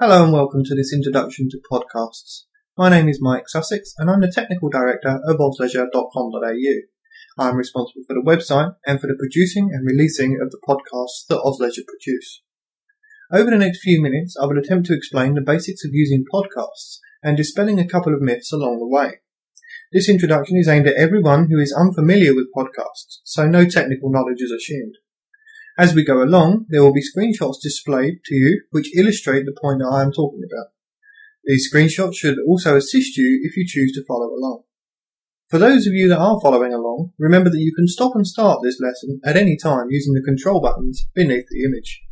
Hello and welcome to this introduction to podcasts. My name is Mike Sussex and I'm the technical director of ozleisure.com.au. I'm responsible for the website and for the producing and releasing of the podcasts that Ozleisure produce. Over the next few minutes, I will attempt to explain the basics of using podcasts and dispelling a couple of myths along the way. This introduction is aimed at everyone who is unfamiliar with podcasts, so no technical knowledge is assumed. As we go along, there will be screenshots displayed to you which illustrate the point that I am talking about. These screenshots should also assist you if you choose to follow along. For those of you that are following along, remember that you can stop and start this lesson at any time using the control buttons beneath the image.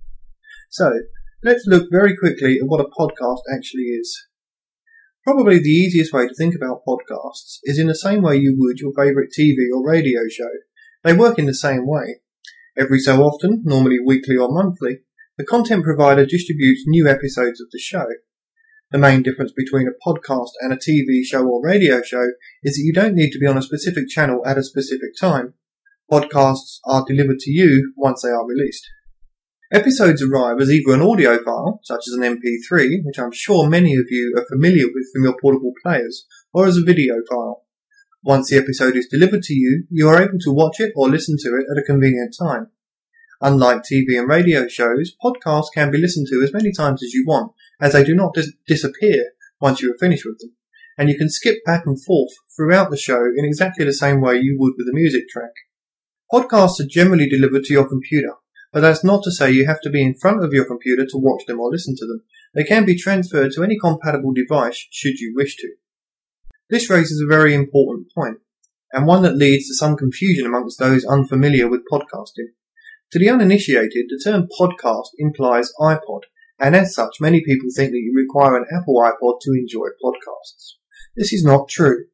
So, let's look very quickly at what a podcast actually is. Probably the easiest way to think about podcasts is in the same way you would your favourite TV or radio show. They work in the same way. Every so often, normally weekly or monthly, the content provider distributes new episodes of the show. The main difference between a podcast and a TV show or radio show is that you don't need to be on a specific channel at a specific time. Podcasts are delivered to you once they are released. Episodes arrive as either an audio file, such as an MP3, which I'm sure many of you are familiar with from your portable players, or as a video file. Once the episode is delivered to you, you are able to watch it or listen to it at a convenient time. Unlike TV and radio shows, podcasts can be listened to as many times as you want, as they do not dis- disappear once you are finished with them, and you can skip back and forth throughout the show in exactly the same way you would with a music track. Podcasts are generally delivered to your computer, but that's not to say you have to be in front of your computer to watch them or listen to them. They can be transferred to any compatible device should you wish to. This raises a very important point, and one that leads to some confusion amongst those unfamiliar with podcasting. To the uninitiated, the term podcast implies iPod, and as such, many people think that you require an Apple iPod to enjoy podcasts. This is not true.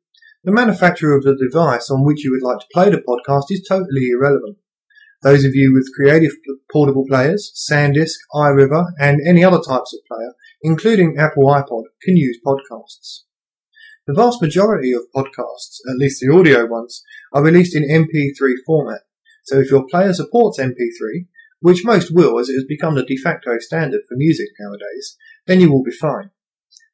The manufacturer of the device on which you would like to play the podcast is totally irrelevant. Those of you with creative portable players, SanDisk, iRiver, and any other types of player, including Apple iPod, can use podcasts. The vast majority of podcasts, at least the audio ones, are released in MP3 format. So if your player supports MP3, which most will as it has become the de facto standard for music nowadays, then you will be fine.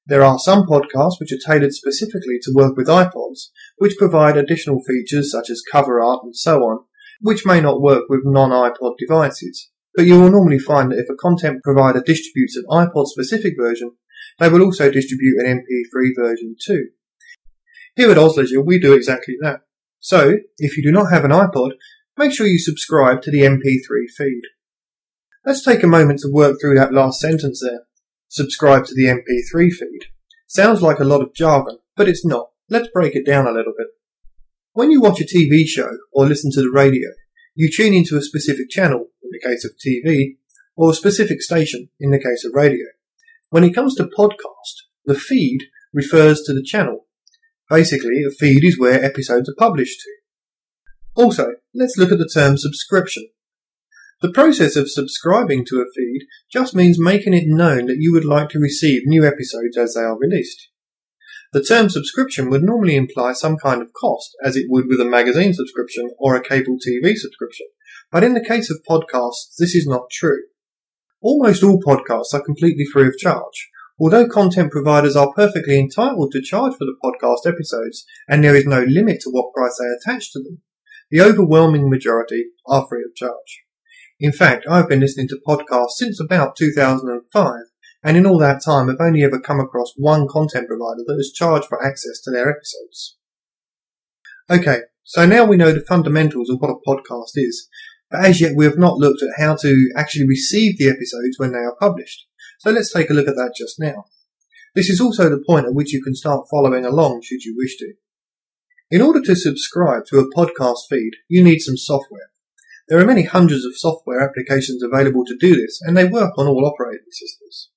There are some podcasts which are tailored specifically to work with iPods, which provide additional features such as cover art and so on, which may not work with non-iPod devices. But you will normally find that if a content provider distributes an iPod specific version, they will also distribute an MP3 version too. Here at Ozleisure, we do exactly that. So, if you do not have an iPod, make sure you subscribe to the MP3 feed. Let's take a moment to work through that last sentence there. Subscribe to the MP3 feed. Sounds like a lot of jargon, but it's not. Let's break it down a little bit. When you watch a TV show or listen to the radio, you tune into a specific channel, in the case of TV, or a specific station, in the case of radio. When it comes to podcast, the feed refers to the channel Basically, a feed is where episodes are published to. Also, let's look at the term subscription. The process of subscribing to a feed just means making it known that you would like to receive new episodes as they are released. The term subscription would normally imply some kind of cost, as it would with a magazine subscription or a cable TV subscription. But in the case of podcasts, this is not true. Almost all podcasts are completely free of charge, Although content providers are perfectly entitled to charge for the podcast episodes, and there is no limit to what price they attach to them, the overwhelming majority are free of charge. In fact, I've been listening to podcasts since about 2005, and in all that time I've only ever come across one content provider that has charged for access to their episodes. Okay, so now we know the fundamentals of what a podcast is, but as yet we have not looked at how to actually receive the episodes when they are published. So let's take a look at that just now. This is also the point at which you can start following along should you wish to. In order to subscribe to a podcast feed, you need some software. There are many hundreds of software applications available to do this, and they work on all operating systems.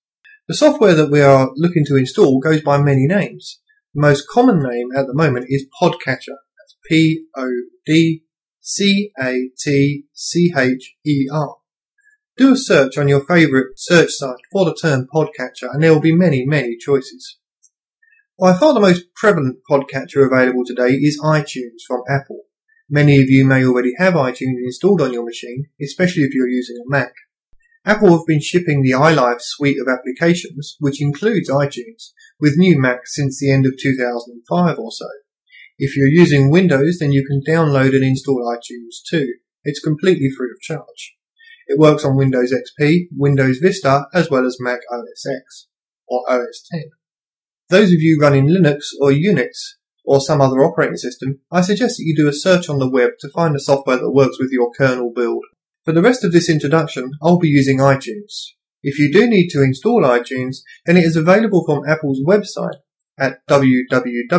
The software that we are looking to install goes by many names. The most common name at the moment is Podcatcher. That's P O D C A T C H E R. Do a search on your favourite search site for the term podcatcher and there will be many, many choices. By far the most prevalent podcatcher available today is iTunes from Apple. Many of you may already have iTunes installed on your machine, especially if you're using a Mac. Apple have been shipping the iLife suite of applications, which includes iTunes, with new Macs since the end of 2005 or so. If you're using Windows, then you can download and install iTunes too. It's completely free of charge. It works on Windows XP, Windows Vista, as well as Mac OS X, or OS 10. Those of you running Linux or Unix, or some other operating system, I suggest that you do a search on the web to find the software that works with your kernel build. For the rest of this introduction, I'll be using iTunes. If you do need to install iTunes, then it is available from Apple's website at www.apple.com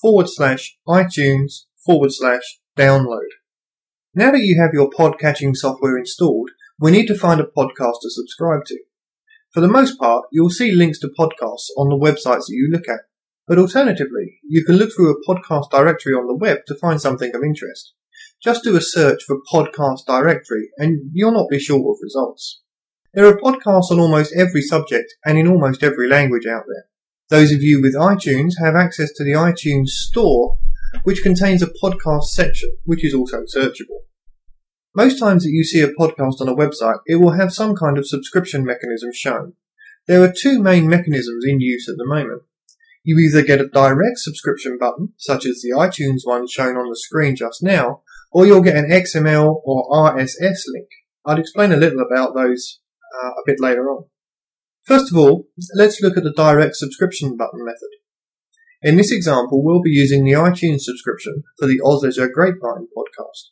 forward slash iTunes forward slash download. Now that you have your podcatching software installed, we need to find a podcast to subscribe to. For the most part, you'll see links to podcasts on the websites that you look at, but alternatively, you can look through a podcast directory on the web to find something of interest. Just do a search for podcast directory and you'll not be short of results. There are podcasts on almost every subject and in almost every language out there. Those of you with iTunes have access to the iTunes Store, which contains a podcast section, which is also searchable. Most times that you see a podcast on a website, it will have some kind of subscription mechanism shown. There are two main mechanisms in use at the moment. You either get a direct subscription button, such as the iTunes one shown on the screen just now, or you'll get an XML or RSS link. I'll explain a little about those uh, a bit later on. First of all, let's look at the direct subscription button method. In this example, we'll be using the iTunes subscription for the Oz Leisure Grapevine podcast.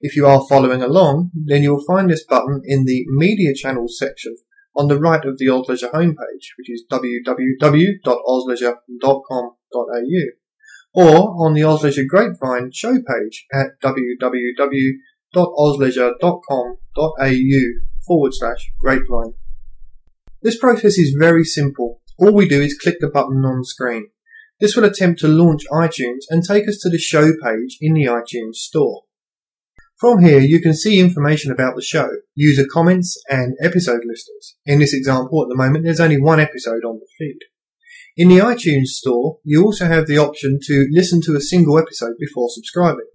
If you are following along, then you'll find this button in the Media Channels section on the right of the Oz Leisure homepage, which is www.ozleisure.com.au or on the Oz Leisure Grapevine show page at www.ozleisure.com.au forward slash grapevine. This process is very simple. All we do is click the button on the screen. This will attempt to launch iTunes and take us to the show page in the iTunes store. From here, you can see information about the show, user comments, and episode listings. In this example, at the moment, there's only one episode on the feed. In the iTunes store, you also have the option to listen to a single episode before subscribing.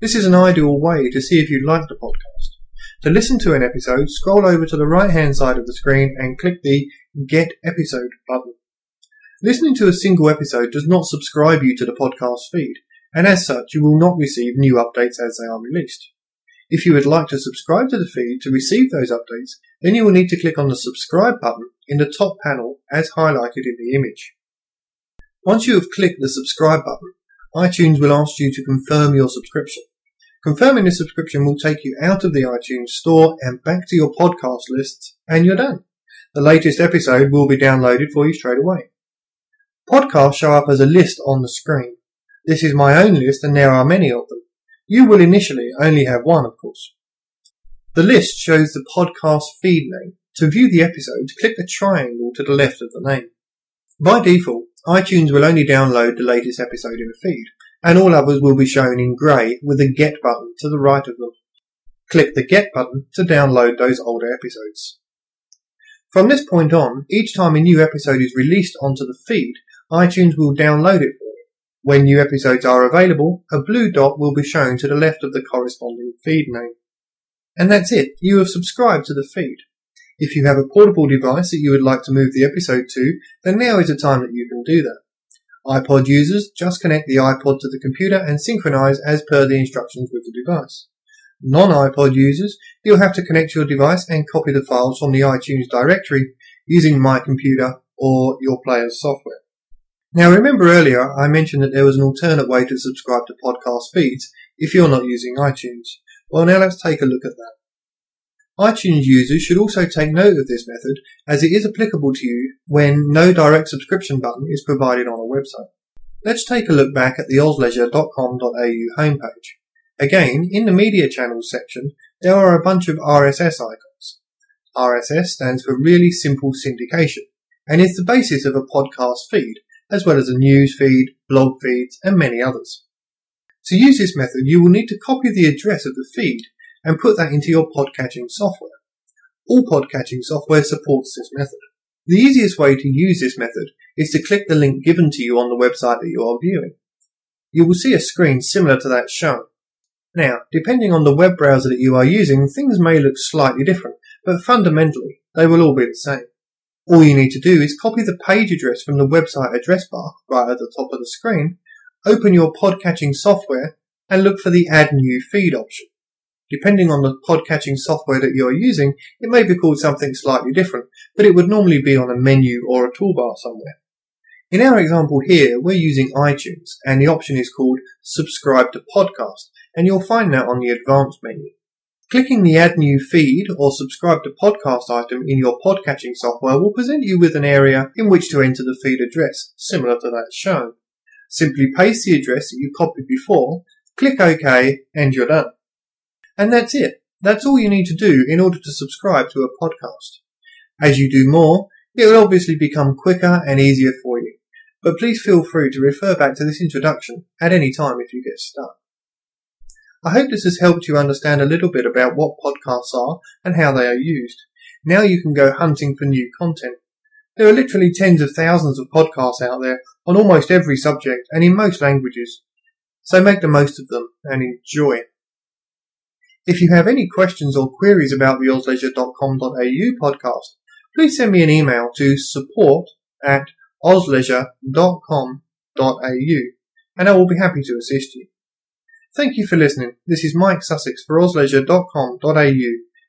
This is an ideal way to see if you like the podcast. To listen to an episode, scroll over to the right hand side of the screen and click the Get Episode button. Listening to a single episode does not subscribe you to the podcast feed, and as such, you will not receive new updates as they are released. If you would like to subscribe to the feed to receive those updates, then you will need to click on the subscribe button in the top panel as highlighted in the image. Once you have clicked the subscribe button, iTunes will ask you to confirm your subscription. Confirming the subscription will take you out of the iTunes store and back to your podcast lists, and you're done. The latest episode will be downloaded for you straight away. Podcasts show up as a list on the screen. This is my own list and there are many of them. You will initially only have one, of course. The list shows the podcast feed name. To view the episode, click the triangle to the left of the name. By default, iTunes will only download the latest episode in a feed, and all others will be shown in grey with a Get button to the right of them. Click the Get button to download those older episodes. From this point on, each time a new episode is released onto the feed, iTunes will download it for you. When new episodes are available, a blue dot will be shown to the left of the corresponding feed name. And that's it. You have subscribed to the feed. If you have a portable device that you would like to move the episode to, then now is the time that you can do that. iPod users just connect the iPod to the computer and synchronize as per the instructions with the device. Non-iPod users, you'll have to connect your device and copy the files from the iTunes directory using My Computer or your player's software. Now remember earlier I mentioned that there was an alternate way to subscribe to podcast feeds if you're not using iTunes. Well now let's take a look at that iTunes users should also take note of this method as it is applicable to you when no direct subscription button is provided on a website. Let's take a look back at the ozleisure.com.au homepage. Again, in the media channels section, there are a bunch of RSS icons. RSS stands for really simple syndication and is the basis of a podcast feed, as well as a news feed, blog feeds, and many others. To use this method, you will need to copy the address of the feed and put that into your podcatching software. All podcatching software supports this method. The easiest way to use this method is to click the link given to you on the website that you are viewing. You will see a screen similar to that shown. Now, depending on the web browser that you are using, things may look slightly different, but fundamentally, they will all be the same. All you need to do is copy the page address from the website address bar right at the top of the screen, open your podcatching software, and look for the Add New Feed option. Depending on the podcatching software that you are using, it may be called something slightly different, but it would normally be on a menu or a toolbar somewhere. In our example here, we're using iTunes, and the option is called Subscribe to Podcast, and you'll find that on the Advanced menu. Clicking the Add New Feed or Subscribe to Podcast item in your podcatching software will present you with an area in which to enter the feed address, similar to that shown. Simply paste the address that you copied before, click OK, and you're done. And that's it. That's all you need to do in order to subscribe to a podcast. As you do more, it will obviously become quicker and easier for you. But please feel free to refer back to this introduction at any time if you get stuck. I hope this has helped you understand a little bit about what podcasts are and how they are used. Now you can go hunting for new content. There are literally tens of thousands of podcasts out there on almost every subject and in most languages. So make the most of them and enjoy. If you have any questions or queries about the ozleisure.com.au podcast, please send me an email to support at ozleisure.com.au and I will be happy to assist you. Thank you for listening. This is Mike Sussex for ozleisure.com.au,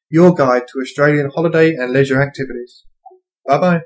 your guide to Australian holiday and leisure activities. Bye bye.